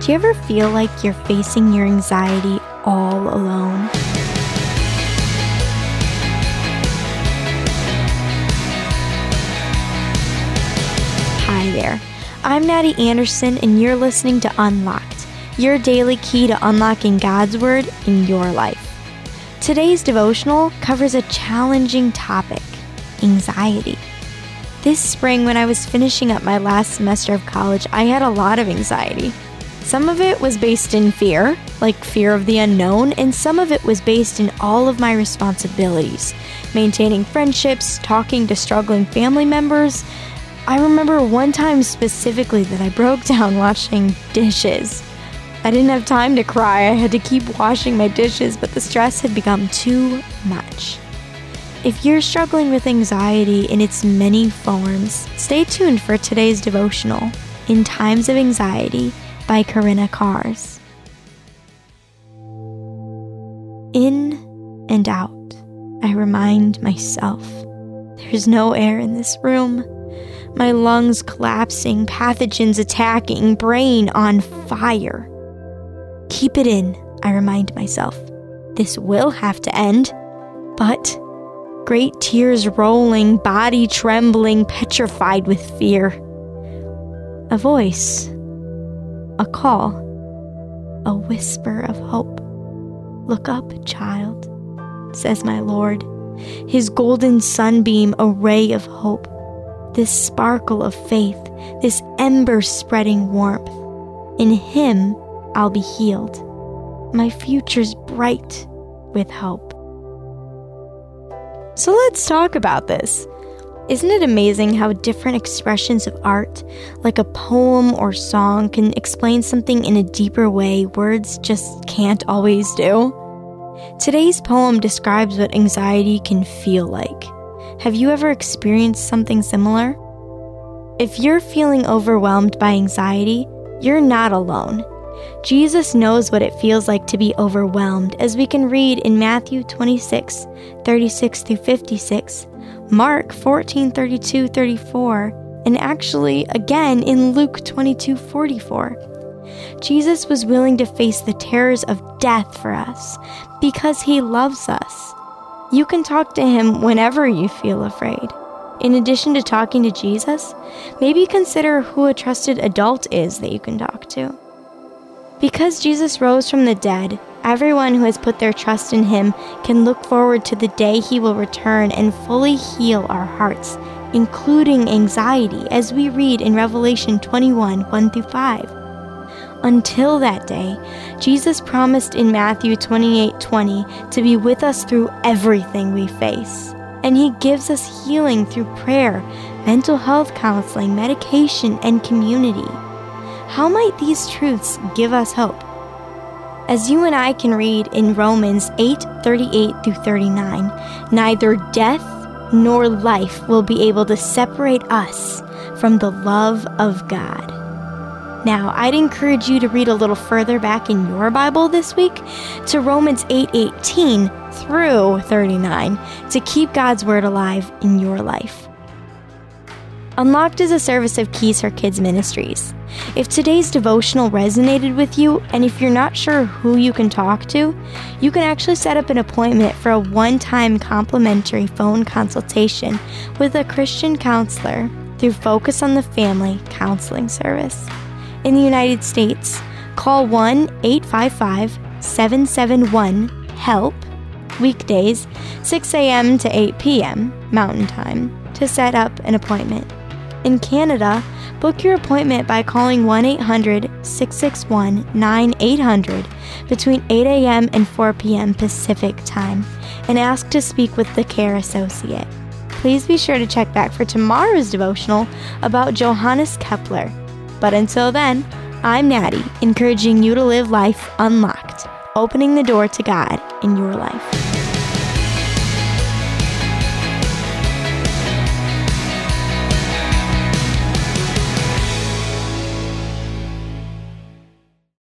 Do you ever feel like you're facing your anxiety all alone? Hi there. I'm Natty Anderson, and you're listening to Unlocked, your daily key to unlocking God's Word in your life. Today's devotional covers a challenging topic anxiety. This spring, when I was finishing up my last semester of college, I had a lot of anxiety. Some of it was based in fear, like fear of the unknown, and some of it was based in all of my responsibilities maintaining friendships, talking to struggling family members. I remember one time specifically that I broke down washing dishes. I didn't have time to cry, I had to keep washing my dishes, but the stress had become too much. If you're struggling with anxiety in its many forms, stay tuned for today's devotional, In Times of Anxiety by Corinna Kahrs. In and out, I remind myself there's no air in this room. My lungs collapsing, pathogens attacking, brain on fire. Keep it in, I remind myself. This will have to end. But great tears rolling, body trembling, petrified with fear. A voice, a call, a whisper of hope. Look up, child, says my Lord, his golden sunbeam, a ray of hope, this sparkle of faith, this ember spreading warmth. In him, I'll be healed. My future's bright with hope. So let's talk about this. Isn't it amazing how different expressions of art, like a poem or song, can explain something in a deeper way words just can't always do? Today's poem describes what anxiety can feel like. Have you ever experienced something similar? If you're feeling overwhelmed by anxiety, you're not alone. Jesus knows what it feels like to be overwhelmed, as we can read in Matthew 26, 36 through 56, Mark 14, 32, 34, and actually again in Luke 22, 44. Jesus was willing to face the terrors of death for us because he loves us. You can talk to him whenever you feel afraid. In addition to talking to Jesus, maybe consider who a trusted adult is that you can talk to. Because Jesus rose from the dead, everyone who has put their trust in him can look forward to the day he will return and fully heal our hearts, including anxiety, as we read in Revelation 21 1 through 5. Until that day, Jesus promised in Matthew 28 20 to be with us through everything we face. And he gives us healing through prayer, mental health counseling, medication, and community. How might these truths give us hope? As you and I can read in Romans 8 38 through 39, neither death nor life will be able to separate us from the love of God. Now, I'd encourage you to read a little further back in your Bible this week to Romans 8:18 through 39 to keep God's word alive in your life. Unlocked is a service of Keys for Kids Ministries. If today's devotional resonated with you, and if you're not sure who you can talk to, you can actually set up an appointment for a one time complimentary phone consultation with a Christian counselor through Focus on the Family Counseling Service. In the United States, call 1 855 771 HELP weekdays 6 a.m. to 8 p.m. Mountain Time to set up an appointment. In Canada, book your appointment by calling 1 800 661 9800 between 8 a.m. and 4 p.m. Pacific Time and ask to speak with the care associate. Please be sure to check back for tomorrow's devotional about Johannes Kepler. But until then, I'm Natty, encouraging you to live life unlocked, opening the door to God in your life.